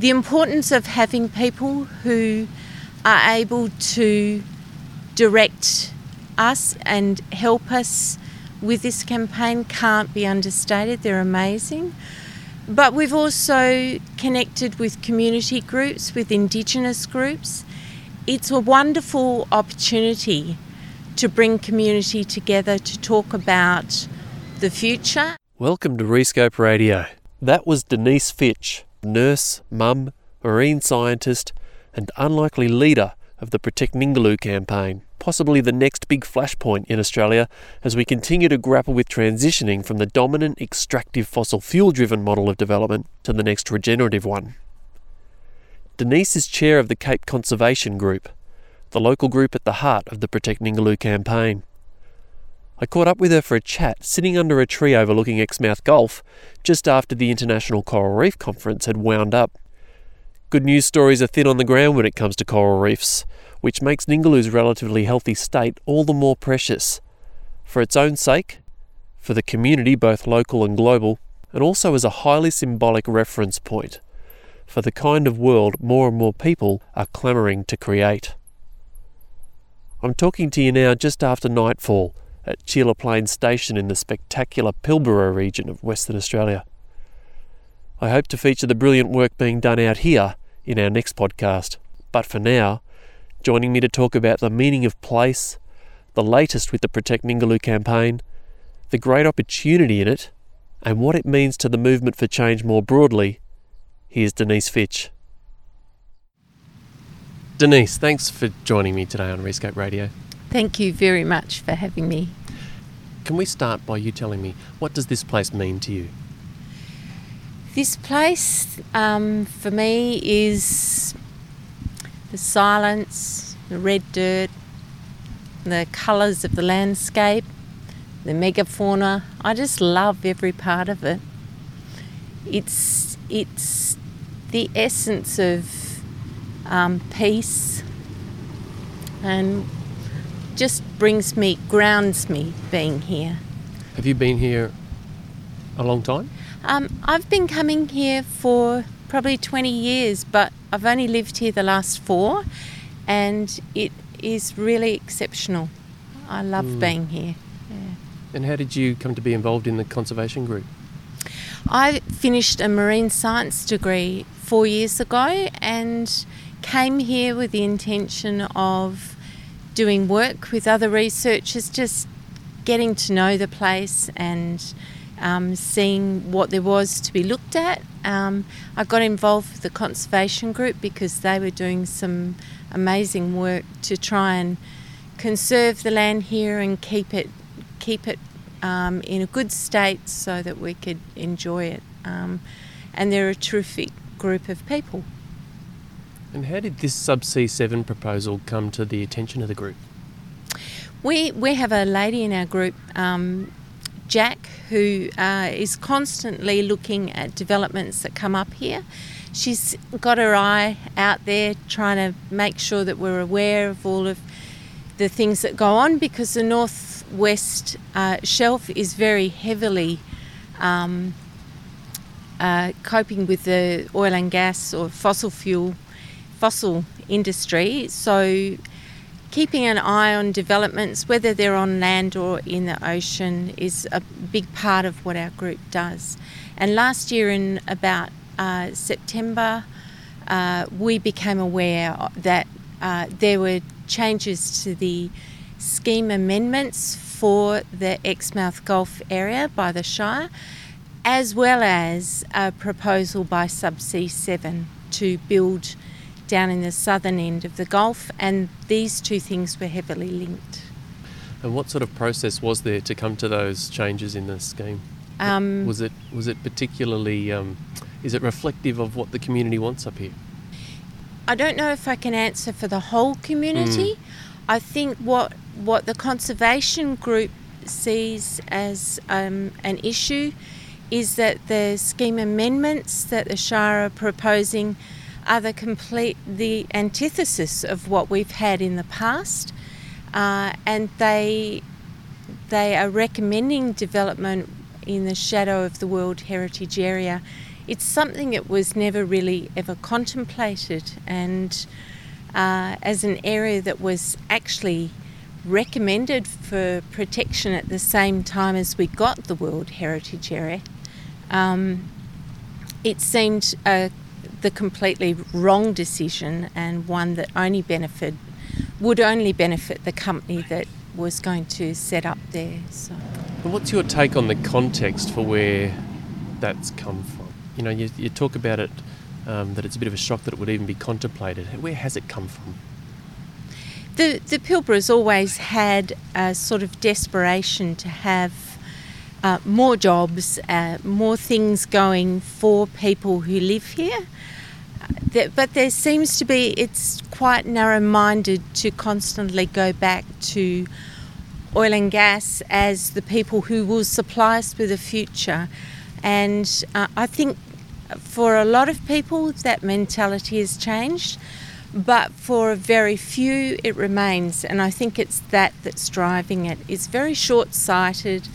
the importance of having people who are able to direct us and help us with this campaign can't be understated. They're amazing. But we've also connected with community groups, with Indigenous groups. It's a wonderful opportunity to bring community together to talk about the future. Welcome to Rescope Radio. That was Denise Fitch, nurse, mum, marine scientist, and unlikely leader of the Protect Ningaloo campaign, possibly the next big flashpoint in Australia as we continue to grapple with transitioning from the dominant extractive fossil fuel driven model of development to the next regenerative one. Denise is chair of the Cape Conservation Group, the local group at the heart of the Protect Ningaloo campaign. I caught up with her for a chat sitting under a tree overlooking Exmouth Gulf just after the International Coral Reef Conference had wound up. Good news stories are thin on the ground when it comes to coral reefs, which makes Ningaloo's relatively healthy state all the more precious. For its own sake, for the community, both local and global, and also as a highly symbolic reference point for the kind of world more and more people are clamouring to create. I'm talking to you now just after nightfall at Cheela Plain Station in the spectacular Pilbara region of Western Australia. I hope to feature the brilliant work being done out here in our next podcast. But for now, joining me to talk about the meaning of place, the latest with the Protect Ningaloo campaign, the great opportunity in it, and what it means to the movement for change more broadly, here's Denise Fitch. Denise, thanks for joining me today on Rescope Radio. Thank you very much for having me. Can we start by you telling me what does this place mean to you? This place um, for me is the silence, the red dirt, the colours of the landscape, the megafauna. I just love every part of it. It's it's the essence of um, peace and just brings me, grounds me being here. Have you been here a long time? Um, I've been coming here for probably 20 years, but I've only lived here the last four, and it is really exceptional. I love mm. being here. Yeah. And how did you come to be involved in the conservation group? I finished a marine science degree four years ago and came here with the intention of doing work with other researchers, just getting to know the place and um, seeing what there was to be looked at. Um, I got involved with the conservation group because they were doing some amazing work to try and conserve the land here and keep it keep it um, in a good state so that we could enjoy it. Um, and they're a terrific group of people. And how did this Subsea 7 proposal come to the attention of the group? We, we have a lady in our group, um, Jack, who uh, is constantly looking at developments that come up here. She's got her eye out there trying to make sure that we're aware of all of the things that go on because the northwest uh, shelf is very heavily um, uh, coping with the oil and gas or fossil fuel, fossil industry. So keeping an eye on developments, whether they're on land or in the ocean, is a big part of what our group does. And last year, in about uh, September, uh, we became aware that uh, there were changes to the scheme amendments for the Exmouth Gulf area by the Shire, as well as a proposal by Subsea 7 to build down in the southern end of the Gulf, and these two things were heavily linked. And what sort of process was there to come to those changes in the scheme? Um, was it was it particularly? Um, is it reflective of what the community wants up here? I don't know if I can answer for the whole community. Mm. I think what what the conservation group sees as um, an issue is that the scheme amendments that the Shire are proposing are the complete the antithesis of what we've had in the past, uh, and they they are recommending development in the shadow of the World Heritage Area it's something that was never really ever contemplated, and uh, as an area that was actually recommended for protection at the same time as we got the World Heritage Area. Um, it seemed uh, the completely wrong decision and one that only benefit would only benefit the company that was going to set up there. So, what's your take on the context for where that's come from? You know, you, you talk about it um, that it's a bit of a shock that it would even be contemplated. Where has it come from? The the Pilbara's always had a sort of desperation to have uh, more jobs, uh, more things going for people who live here. But there seems to be, it's quite narrow minded to constantly go back to oil and gas as the people who will supply us with the future. And uh, I think for a lot of people that mentality has changed, but for a very few it remains. And I think it's that that's driving it. It's very short sighted,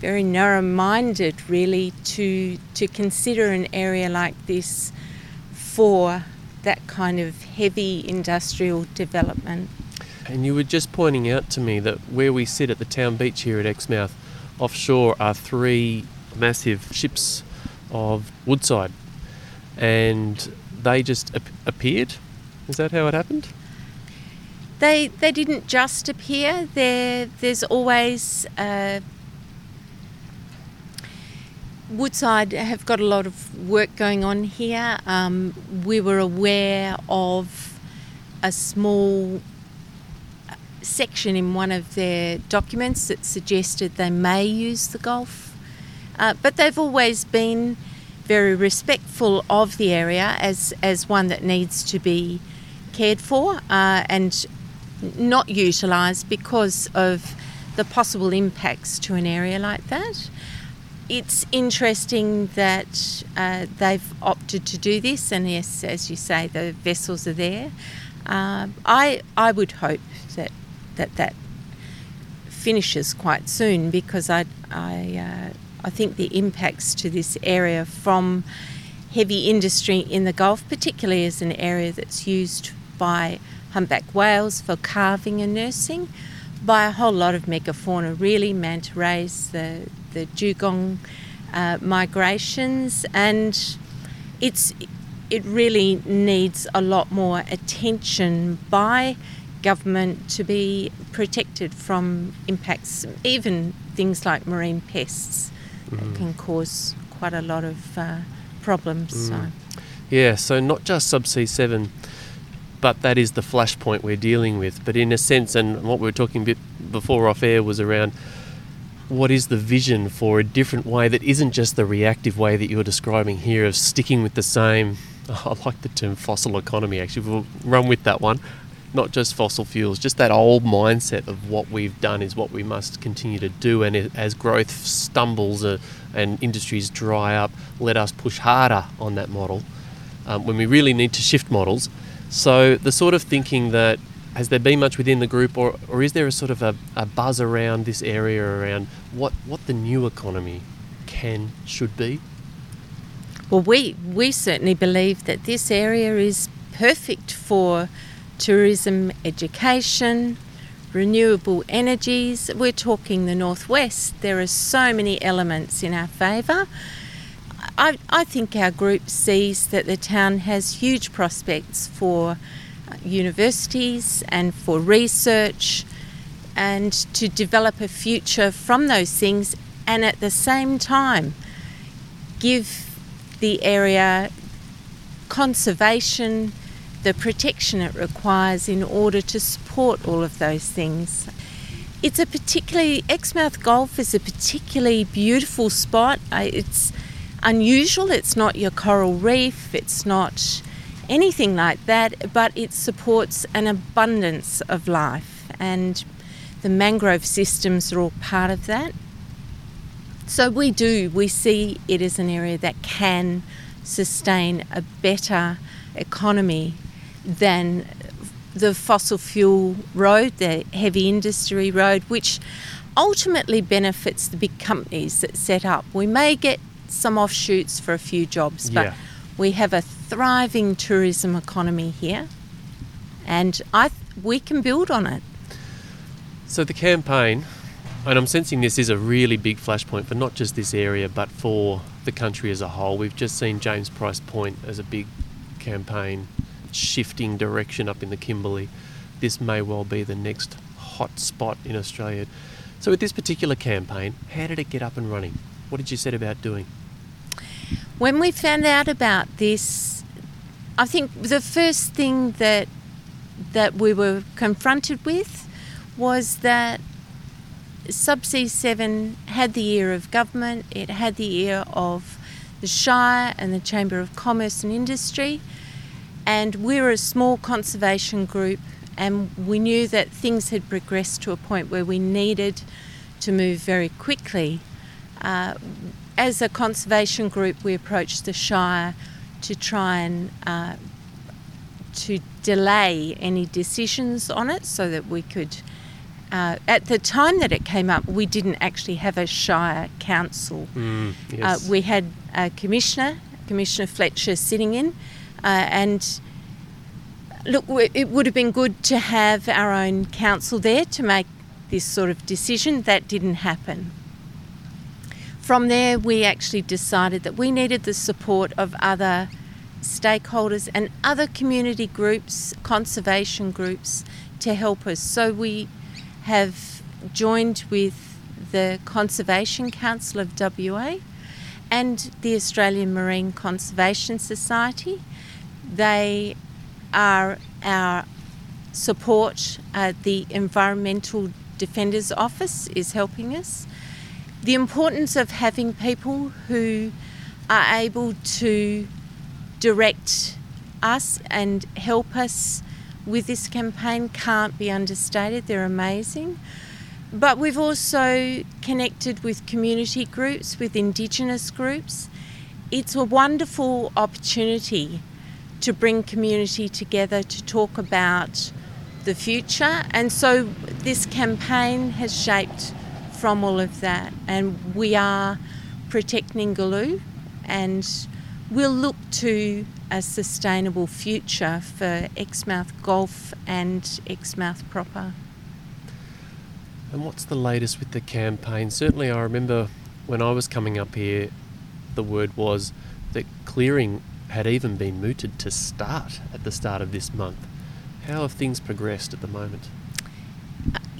very narrow minded, really, to, to consider an area like this for that kind of heavy industrial development. And you were just pointing out to me that where we sit at the town beach here at Exmouth, offshore are three massive ships of Woodside, and they just ap- appeared. Is that how it happened? They they didn't just appear. There there's always. Uh, Woodside have got a lot of work going on here. Um, we were aware of a small section in one of their documents that suggested they may use the Gulf, uh, but they've always been very respectful of the area as, as one that needs to be cared for uh, and not utilised because of the possible impacts to an area like that. It's interesting that uh, they've opted to do this, and yes, as you say, the vessels are there. Uh, I I would hope that that that finishes quite soon because I I uh, I think the impacts to this area from heavy industry in the Gulf, particularly as an area that's used by humpback whales for calving and nursing, by a whole lot of megafauna, really manta rays, the the dugong uh, migrations, and it's it really needs a lot more attention by government to be protected from impacts, even things like marine pests mm. that can cause quite a lot of uh, problems. Mm. So. Yeah, so not just Subsea 7, but that is the flashpoint we're dealing with. But in a sense, and what we were talking a bit before off air was around what is the vision for a different way that isn't just the reactive way that you're describing here of sticking with the same. I like the term fossil economy actually. We'll run with that one not just fossil fuels, just that old mindset of what we've done is what we must continue to do. And as growth stumbles uh, and industries dry up, let us push harder on that model um, when we really need to shift models. So, the sort of thinking that has there been much within the group, or, or is there a sort of a, a buzz around this area around what, what the new economy can, should be? Well, we, we certainly believe that this area is perfect for tourism, education, renewable energies. We're talking the northwest. There are so many elements in our favour. I, I think our group sees that the town has huge prospects for uh, universities and for research and to develop a future from those things and at the same time give the area conservation the protection it requires in order to support all of those things. It's a particularly, Exmouth Gulf is a particularly beautiful spot. It's unusual, it's not your coral reef, it's not anything like that, but it supports an abundance of life, and the mangrove systems are all part of that. So we do, we see it as an area that can sustain a better economy than the fossil fuel road, the heavy industry road, which ultimately benefits the big companies that set up. We may get some offshoots for a few jobs, but Yeah. we have a thriving tourism economy here, and I we can build on it. So the campaign, and I'm sensing this is a really big flashpoint for not just this area, but for the country as a whole. We've just seen James Price Point as a big campaign shifting direction up in the Kimberley. This may well be the next hot spot in Australia. So with this particular campaign, how did it get up and running? What did you set about doing? When we found out about this, I think the first thing that that we were confronted with was that Subsea 7 had the ear of government, it had the ear of the Shire and the Chamber of Commerce and Industry, and we were a small conservation group, and we knew that things had progressed to a point where we needed to move very quickly. Uh, as a conservation group, we approached the Shire to try and uh, to delay any decisions on it so that we could. Uh, at the time that it came up, we didn't actually have a Shire council. Mm, Uh, we had a commissioner, Commissioner Fletcher, sitting in, uh, and look, w- it would have been good to have our own council there to make this sort of decision. That didn't happen. From there, we actually decided that we needed the support of other stakeholders and other community groups, conservation groups, to help us. So we have joined with the Conservation Council of WA and the Australian Marine Conservation Society. They are our support. Uh, the Environmental Defenders Office is helping us. The importance of having people who are able to direct us and help us with this campaign can't be understated. They're amazing. But we've also connected with community groups, with Indigenous groups. It's a wonderful opportunity to bring community together to talk about the future. And so this campaign has shaped from all of that. And we are protecting Ningaloo and we'll look to a sustainable future for Exmouth Gulf and Exmouth proper. And what's the latest with the campaign? Certainly, I remember when I was coming up here, the word was that clearing had even been mooted to start at the start of this month. How have things progressed at the moment?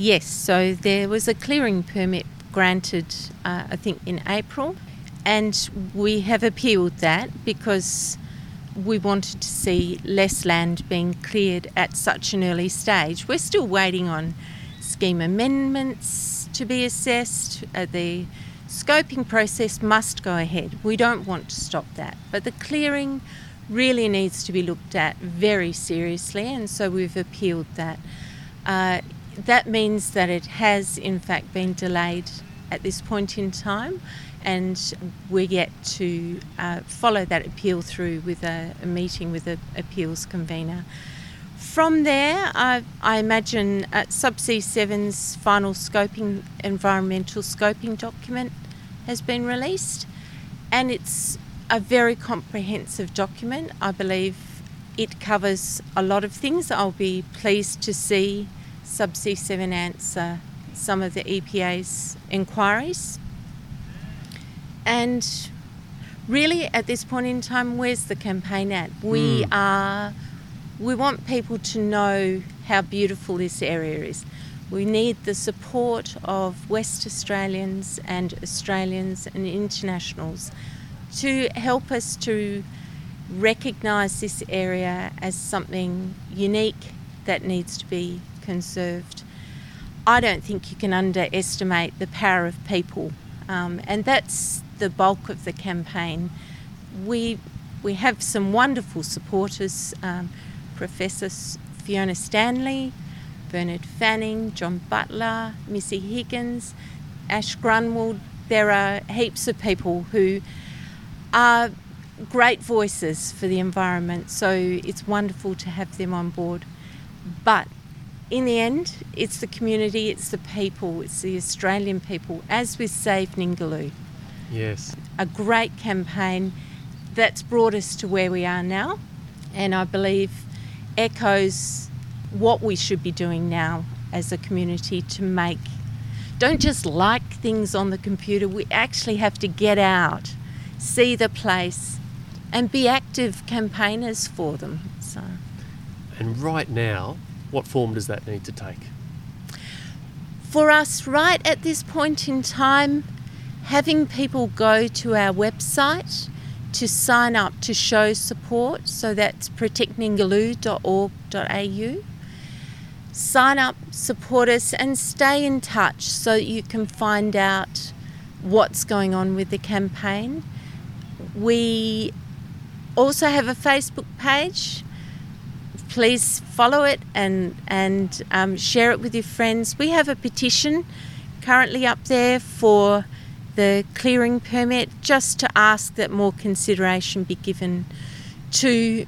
Yes, so there was a clearing permit granted, uh, I think, in April, and we have appealed that because we wanted to see less land being cleared at such an early stage. We're still waiting on scheme amendments to be assessed. Uh, the scoping process must go ahead. We don't want to stop that, but the clearing really needs to be looked at very seriously, and so we've appealed that. Uh, that means that it has, in fact, been delayed at this point in time, and we're yet to uh, follow that appeal through with a, a meeting with an appeals convener. From there, I, I imagine uh, Subsea 7's final scoping, environmental scoping document has been released, and it's a very comprehensive document. I believe it covers a lot of things. I'll be pleased to see Subsea 7 answer some of the EPA's inquiries. And really, at this point in time, where's the campaign at? We Hmm. are, we want people to know how beautiful this area is. We need the support of West Australians and Australians and internationals to help us to recognise this area as something unique that needs to be conserved. I don't think you can underestimate the power of people, um, and that's the bulk of the campaign. We we have some wonderful supporters, um, Professor Fiona Stanley, Bernard Fanning, John Butler, Missy Higgins, Ash Grunwald. There are heaps of people who are great voices for the environment, so it's wonderful to have them on board. But in the end, it's the community, it's the people, it's the Australian people, as with Save Ningaloo. Yes. a great campaign that's brought us to where we are now, and I believe echoes what we should be doing now as a community to make. Don't just like things on the computer, we actually have to get out, see the place, and be active campaigners for them. So. And right now, what form does that need to take? For us, right at this point in time, having people go to our website to sign up to show support, so that's protectningaloo.org.au. Sign up, support us, and stay in touch so you can find out what's going on with the campaign. We also have a Facebook page. Please follow it and and um, share it with your friends. We have a petition currently up there for the clearing permit just to ask that more consideration be given to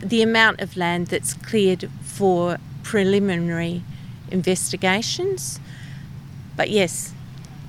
the amount of land that's cleared for preliminary investigations. But yes,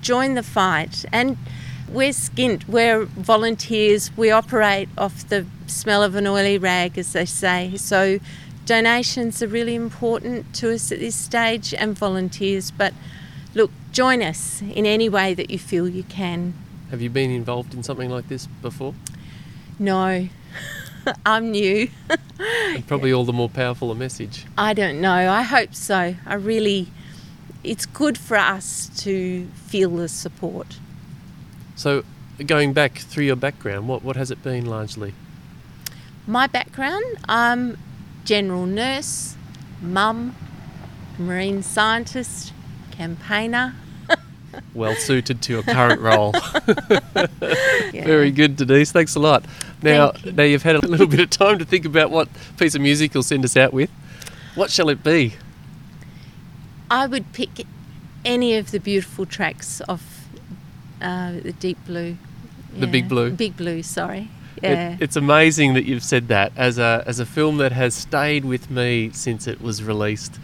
join the fight. And we're skint, we're volunteers, we operate off the smell of an oily rag, as they say. So donations are really important to us at this stage and volunteers. But look, join us in any way that you feel you can. Have you been involved in something like this before? No, I'm new. and probably all the more powerful a message. I don't know. I hope so. I really, it's good for us to feel the support. So, going back through your background, what, what has it been largely? My background, I'm general nurse, mum, marine scientist, campaigner. well suited to your current role. yeah. Very good, Denise. Thanks a lot. Now, you. now you've had a little bit of time to think about what piece of music you'll send us out with. What shall it be? I would pick any of the beautiful tracks of uh, the Deep Blue. The Big Blue. Big Blue. Sorry. Yeah. It, it's amazing that you've said that. As a as a film that has stayed with me since it was released,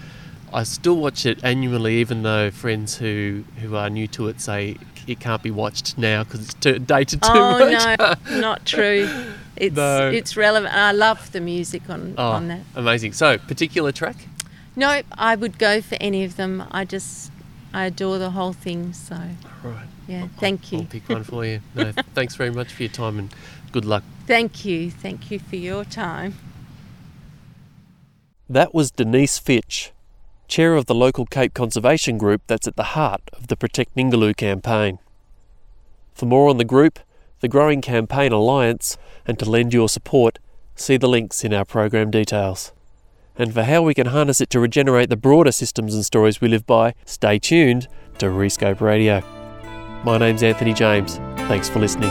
I still watch it annually, even though friends who who are new to it say it can't be watched now because it's too, dated too oh, much. no, not true. It's No. it's relevant. I love the music on Oh, on that. amazing. So, particular track? No, I would go for any of them. I just I adore the whole thing. So Right. yeah, I'll- thank I'll you. pick one for you. No, thanks very much for your time and good luck. Thank you. Thank you for your time. That was Denise Fitch, chair of the local Cape Conservation Group that's at the heart of the Protect Ningaloo campaign. For more on the group, the Growing Campaign Alliance, and to lend your support, see the links in our program details. And for how we can harness it to regenerate the broader systems and stories we live by, stay tuned to Rescope Radio. My name's Anthony James. Thanks for listening.